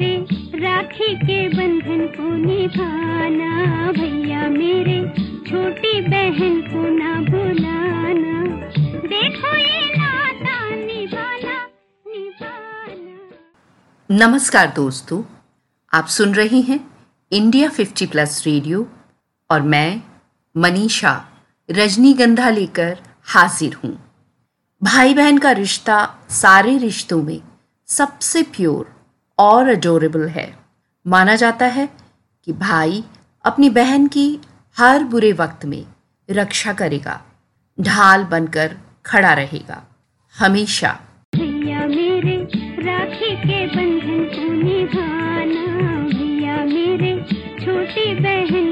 मेरे राखी के बंधन को निभाना, भैया मेरे छोटी बहन को ना भुलाना। देखो ये नाता निभाना निभाना। नमस्कार दोस्तों, आप सुन रही हैं इंडिया 50 प्लस रेडियो और मैं मनीषा रजनीगंधा लेकर हाजिर हूँ। भाई बहन का रिश्ता सारे रिश्तों में सबसे प्योर और अडोरेबल है। माना जाता है कि भाई अपनी बहन की हर बुरे वक्त में रक्षा करेगा, ढाल बनकर खड़ा रहेगा, हमेशा। भैया मेरे के बंधन भैया मेरे छोटी बहन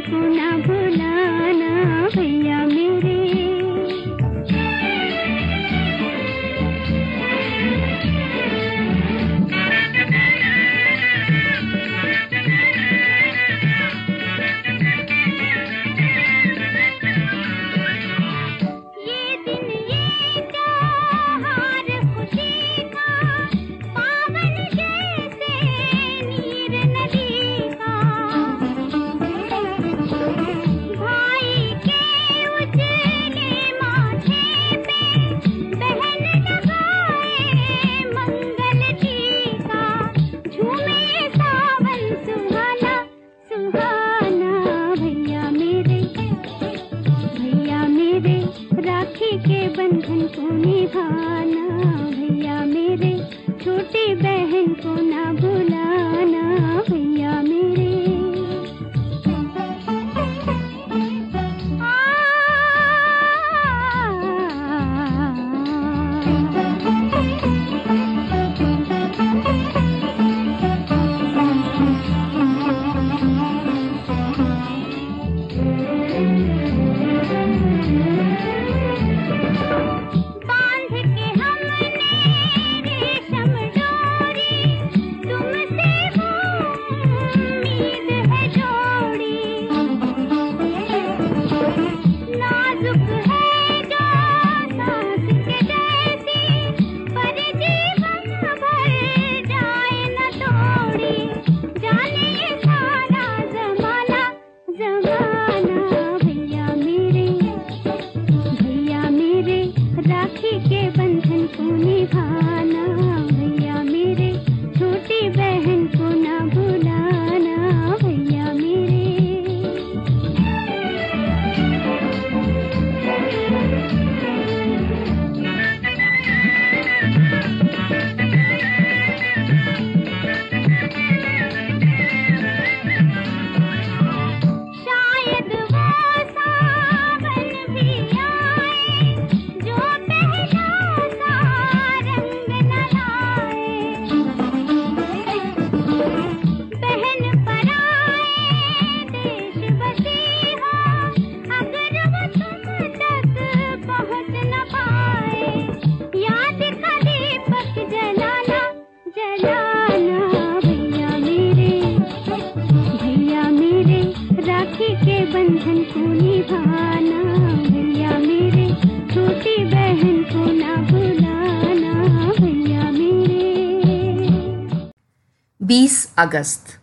20 अगस्त।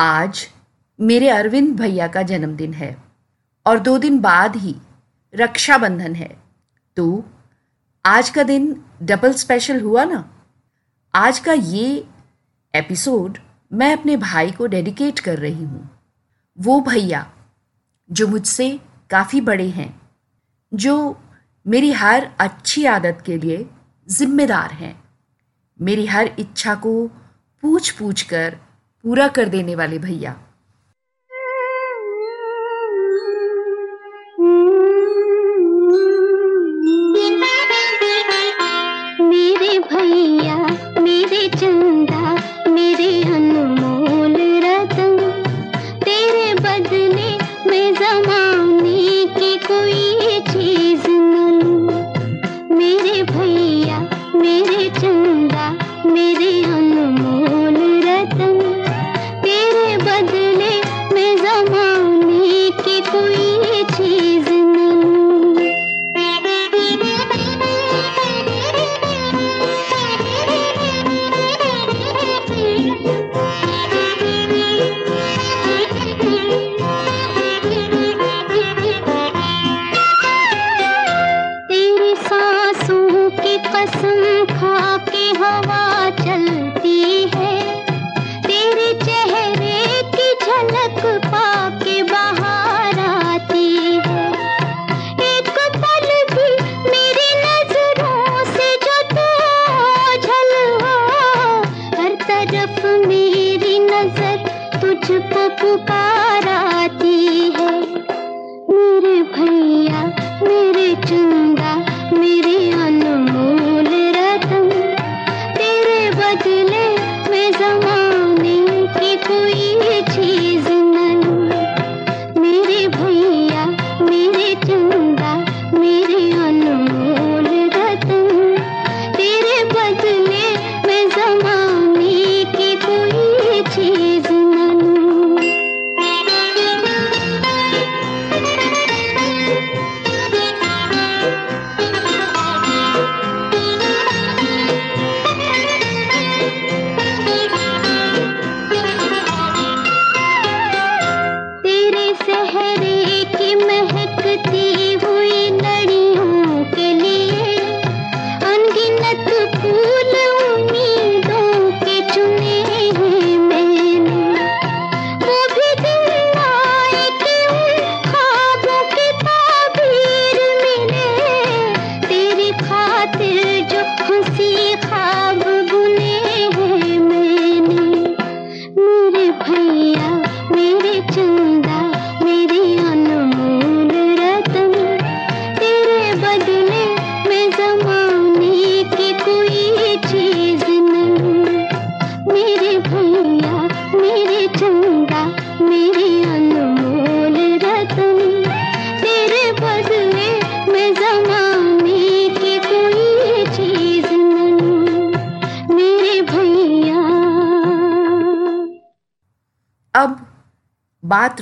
आज मेरे अरविंद भैया का जन्मदिन है और दो दिन बाद ही रक्षाबंधन है। तो आज का दिन डबल स्पेशल हुआ ना? आज का ये एपिसोड मैं अपने भाई को डेडिकेट कर रही हूँ। वो भैया जो मुझसे काफ़ी बड़े हैं, जो मेरी हर अच्छी आदत के लिए जिम्मेदार हैं। मेरी हर इच्छा को पूछ पूछ कर पूरा कर देने वाले भैया। मेरे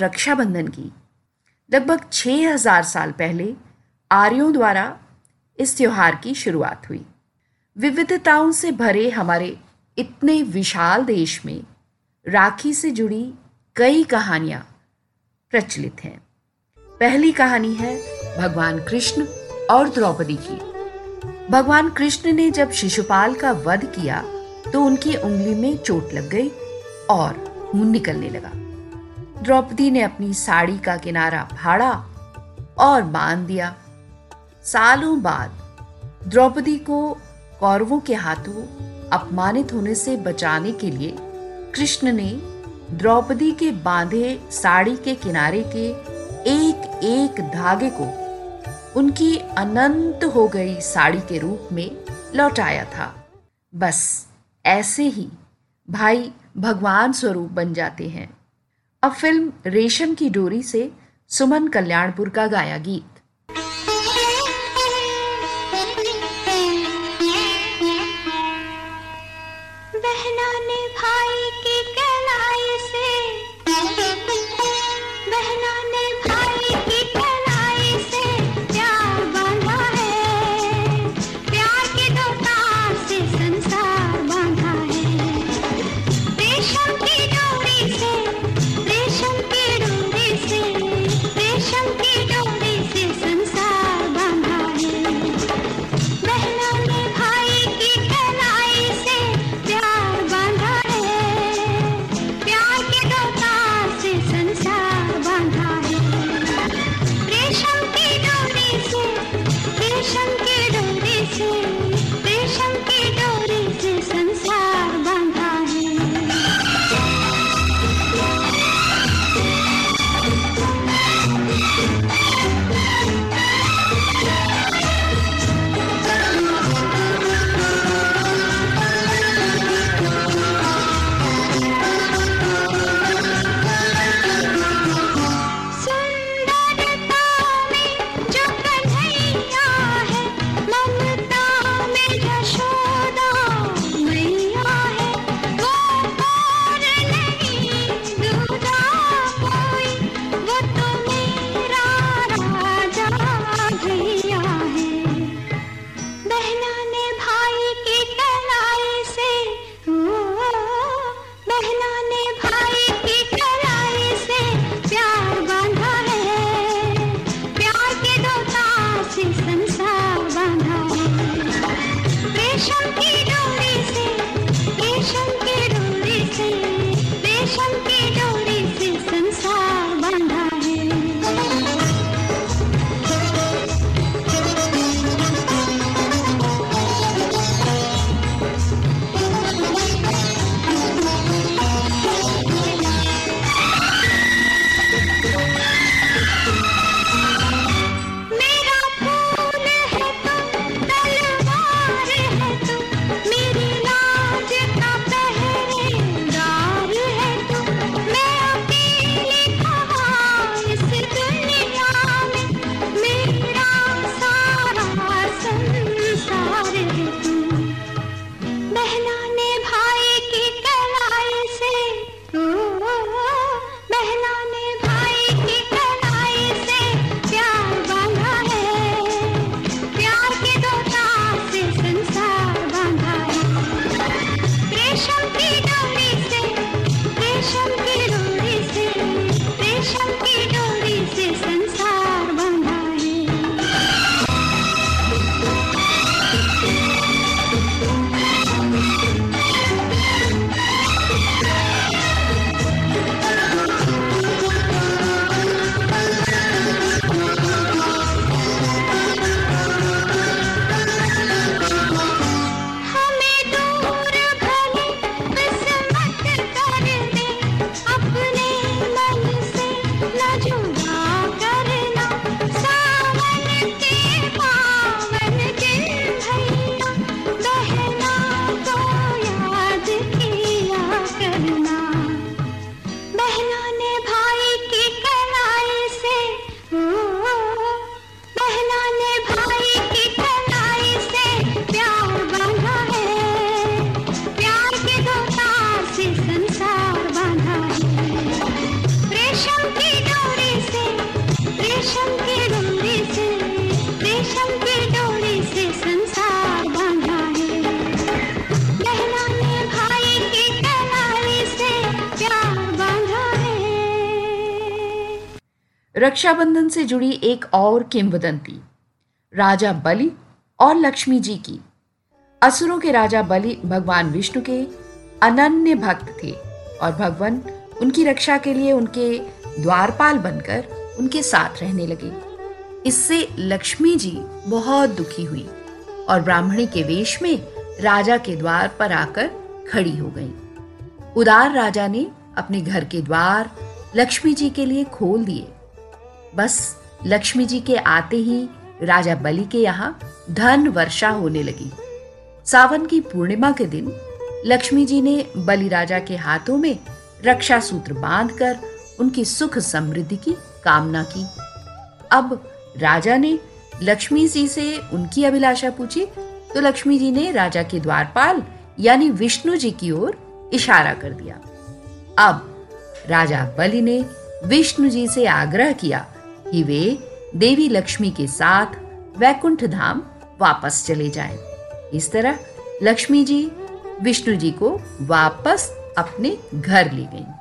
रक्षाबंधन की। लगभग 6000 साल पहले आर्यों द्वारा इस त्योहार की शुरुआत हुई। विविधताओं से भरे हमारे इतने विशाल देश में राखी से जुड़ी कई कहानियाँ प्रचलित हैं। पहली कहानी है भगवान कृष्ण और द्रौपदी की। भगवान कृष्ण ने जब शिशुपाल का वध किया तो उनकी उंगली में चोट लग गई और खून निकलने लगा। द्रौपदी ने अपनी साड़ी का किनारा फाड़ा और बाँध दिया। सालों बाद द्रौपदी को कौरवों के हाथों अपमानित होने से बचाने के लिए कृष्ण ने द्रौपदी के बांधे साड़ी के किनारे के एक एक धागे को उनकी अनंत हो गई साड़ी के रूप में लौटाया था। बस ऐसे ही भाई भगवान स्वरूप बन जाते हैं। अब फ़िल्म रेशम की डोरी से सुमन कल्याणपुर का गाया गीत। रक्षाबंधन से जुड़ी एक और किंवदंती, राजा बलि और लक्ष्मी जी की। असुरों के राजा बलि भगवान विष्णु के अनन्य भक्त थे और भगवान उनकी रक्षा के लिए उनके द्वारपाल बनकर उनके साथ रहने लगे। इससे लक्ष्मी जी बहुत दुखी हुई और ब्राह्मणी के वेश में राजा के द्वार पर आकर खड़ी हो गई। उदार राजा ने अपने घर के द्वार लक्ष्मी जी के लिए खोल दिए। बस लक्ष्मी जी के आते ही राजा बलि के यहाँ धन वर्षा होने लगी। सावन की पूर्णिमा के दिन लक्ष्मी जी ने बलि राजा के हाथों में रक्षा सूत्र बांधकर उनकी सुख समृद्धि की कामना की। अब राजा ने लक्ष्मी जी से उनकी अभिलाषा पूछी तो लक्ष्मी जी ने राजा के द्वारपाल यानी विष्णु जी की ओर इशारा कर दिया। अब राजा बलि ने विष्णु जी से आग्रह किया कि वे देवी लक्ष्मी के साथ वैकुंठ धाम वापस चले जाए इस तरह लक्ष्मी जी, विष्णु जी को वापस अपने घर ले गईं।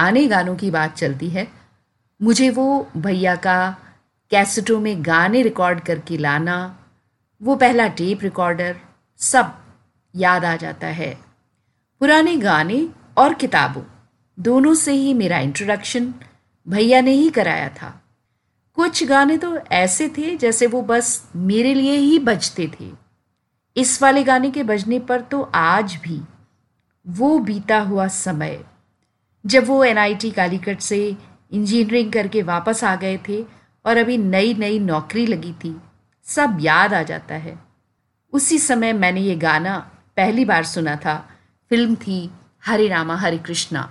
पुराने गानों की बात चलती है, मुझे वो भैया का कैसेटों में गाने रिकॉर्ड करके लाना, वो पहला टेप रिकॉर्डर सब याद आ जाता है। पुराने गाने और किताबों, दोनों से ही मेरा इंट्रोडक्शन भैया ने ही कराया था। कुछ गाने तो ऐसे थे जैसे वो बस मेरे लिए ही बजते थे। इस वाले गाने के बजने पर तो आज भी वो बीता हुआ समय जब वो एनआईटी कालीकट से इंजीनियरिंग करके वापस आ गए थे और अभी नई नई नौकरी लगी थी, सब याद आ जाता है। उसी समय मैंने ये गाना पहली बार सुना था। फ़िल्म थी हरे रामा हरे कृष्णा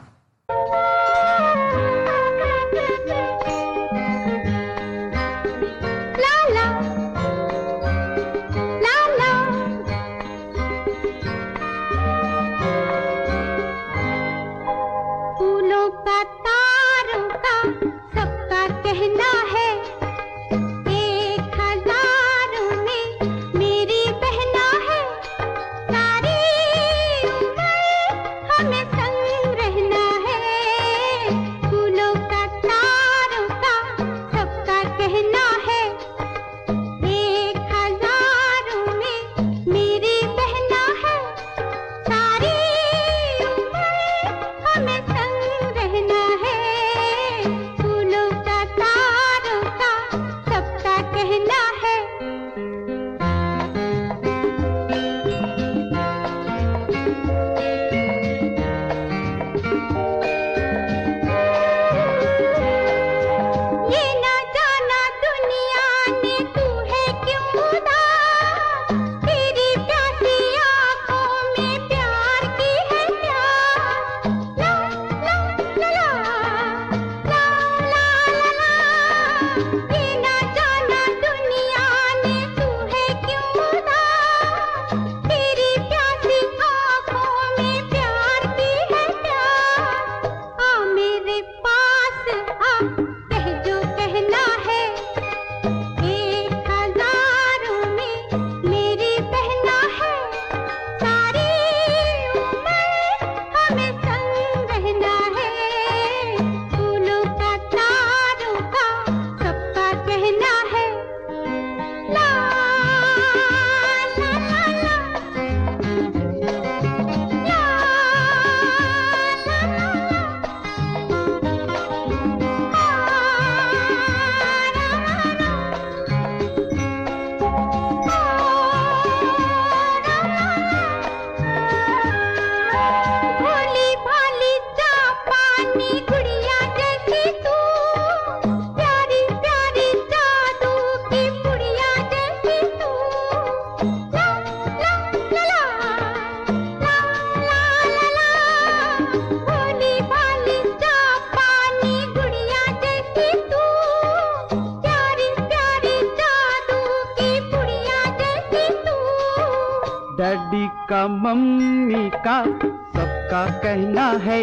मम्मी का सबका कहना है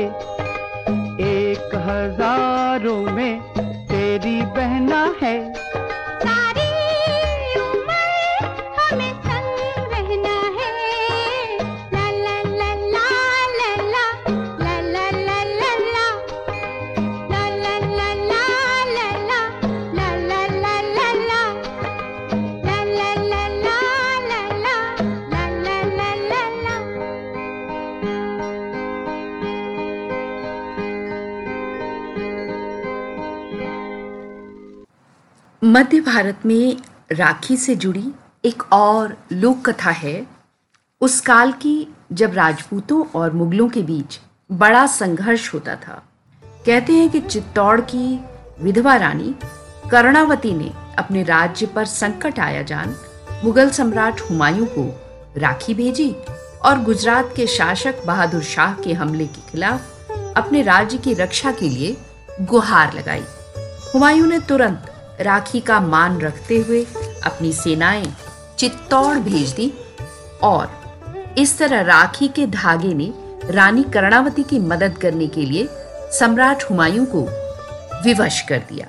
एक हज़ारों में तेरी बहना है। मध्य भारत में राखी से जुड़ी एक और लोक कथा है। उस काल की जब राजपूतों और मुगलों के बीच बड़ा संघर्ष होता था, कहते हैं कि चित्तौड़ की विधवा रानी कर्णावती ने अपने राज्य पर संकट आया जान, मुगल सम्राट हुमायूं को राखी भेजी और गुजरात के शासक बहादुर शाह के हमले के खिलाफ अपने राज्य की रक्षा के लिए गुहार लगाई। हुमायूं ने तुरंत राखी का मान रखते हुए अपनी सेनाएँ चित्तौड़ भेज दी और इस तरह राखी के धागे ने रानी कर्णावती की मदद करने के लिए सम्राट हुमायूं को विवश कर दिया।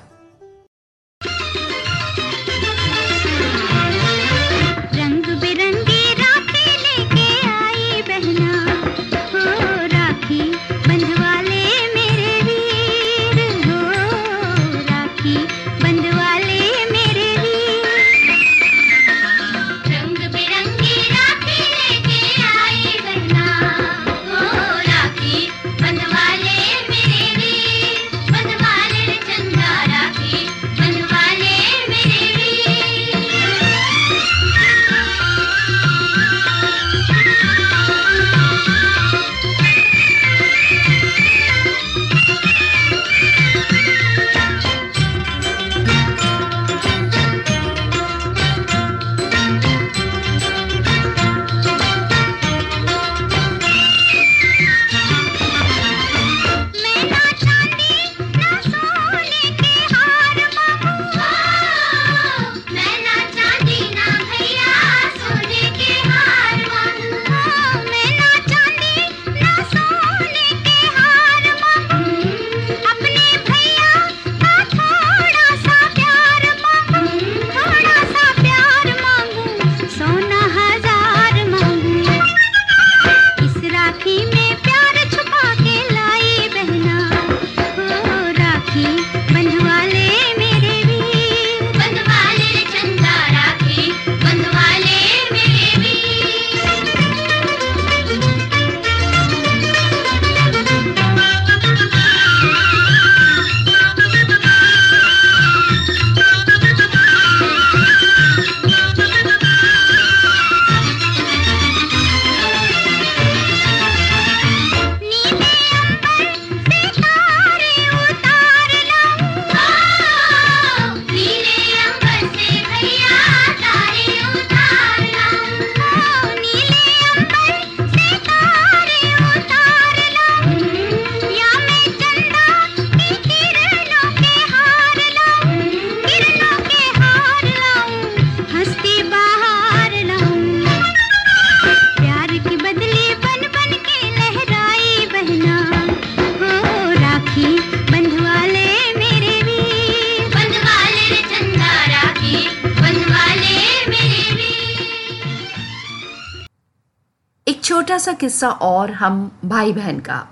सा किस्सा और हम भाई बहन का।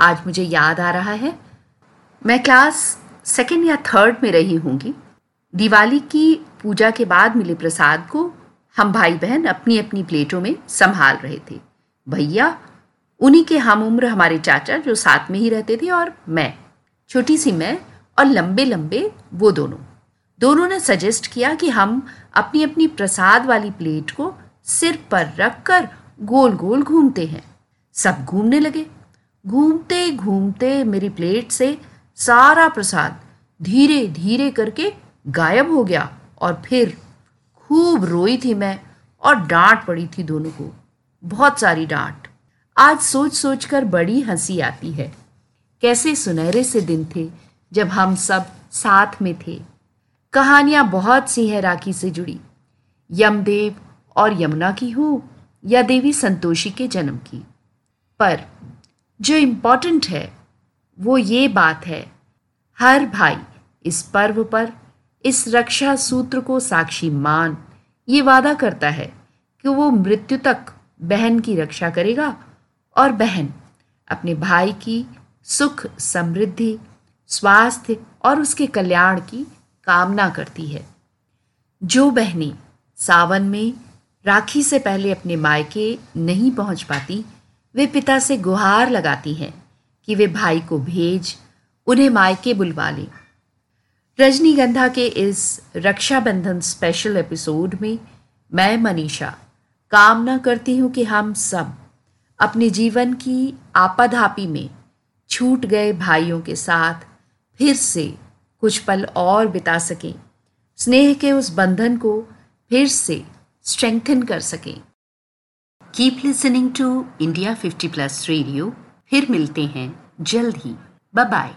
आज मुझे याद आ रहा है। मैं क्लास सेकेंड या थर्ड में रही होंगी। दिवाली की पूजा के बाद मिले प्रसाद को हम भाई बहन अपनी अपनी प्लेटों में संभाल रहे थे। भैया, उन्हीं के हम उम्र हमारे चाचा जो साथ में ही रहते थे और मैं, छोटी सी मैं और लंबे लंबे वो दोनों। दोनों ने सजेस्ट किया कि हम अपनी अपनी प्रसाद वाली प्लेट को सिर पर रखकर गोल गोल घूमते हैं। सब घूमने लगे। घूमते घूमते मेरी प्लेट से सारा प्रसाद धीरे धीरे करके गायब हो गया और फिर खूब रोई थी मैं और डांट पड़ी थी दोनों को। बहुत सारी डांट। आज सोच सोच कर बड़ी हँसी आती है। कैसे सुनहरे से दिन थे जब हम सब साथ में थे। कहानियाँ बहुत सी हैं राखी से जुड़ी। यमदेव और यमुना की हो। या देवी संतोषी के जन्म की। पर जो इंपॉर्टेंट है, वो ये बात है, हर भाई इस पर्व पर इस रक्षा सूत्र को साक्षी मान, ये वादा करता है कि वो मृत्यु तक बहन की रक्षा करेगा और बहन अपने भाई की सुख, समृद्धि, स्वास्थ्य और उसके कल्याण की कामना करती है। जो बहनें सावन में राखी से पहले अपने मायके नहीं पहुँच पाती, वे पिता से गुहार लगाती हैं कि वे भाई को भेज, उन्हें मायके बुलवा लें। रजनीगंधा के इस रक्षाबंधन स्पेशल एपिसोड में मैं, मनीषा, कामना करती हूँ कि हम सब अपने जीवन की आपाधापी में छूट गए भाइयों के साथ फिर से कुछ पल और बिता सकें। स्नेह के उस बंधन को फिर से स्ट्रेंथन कर सकें keep listening to India 50 plus radio फिर मिलते हैं जल्द ही बाय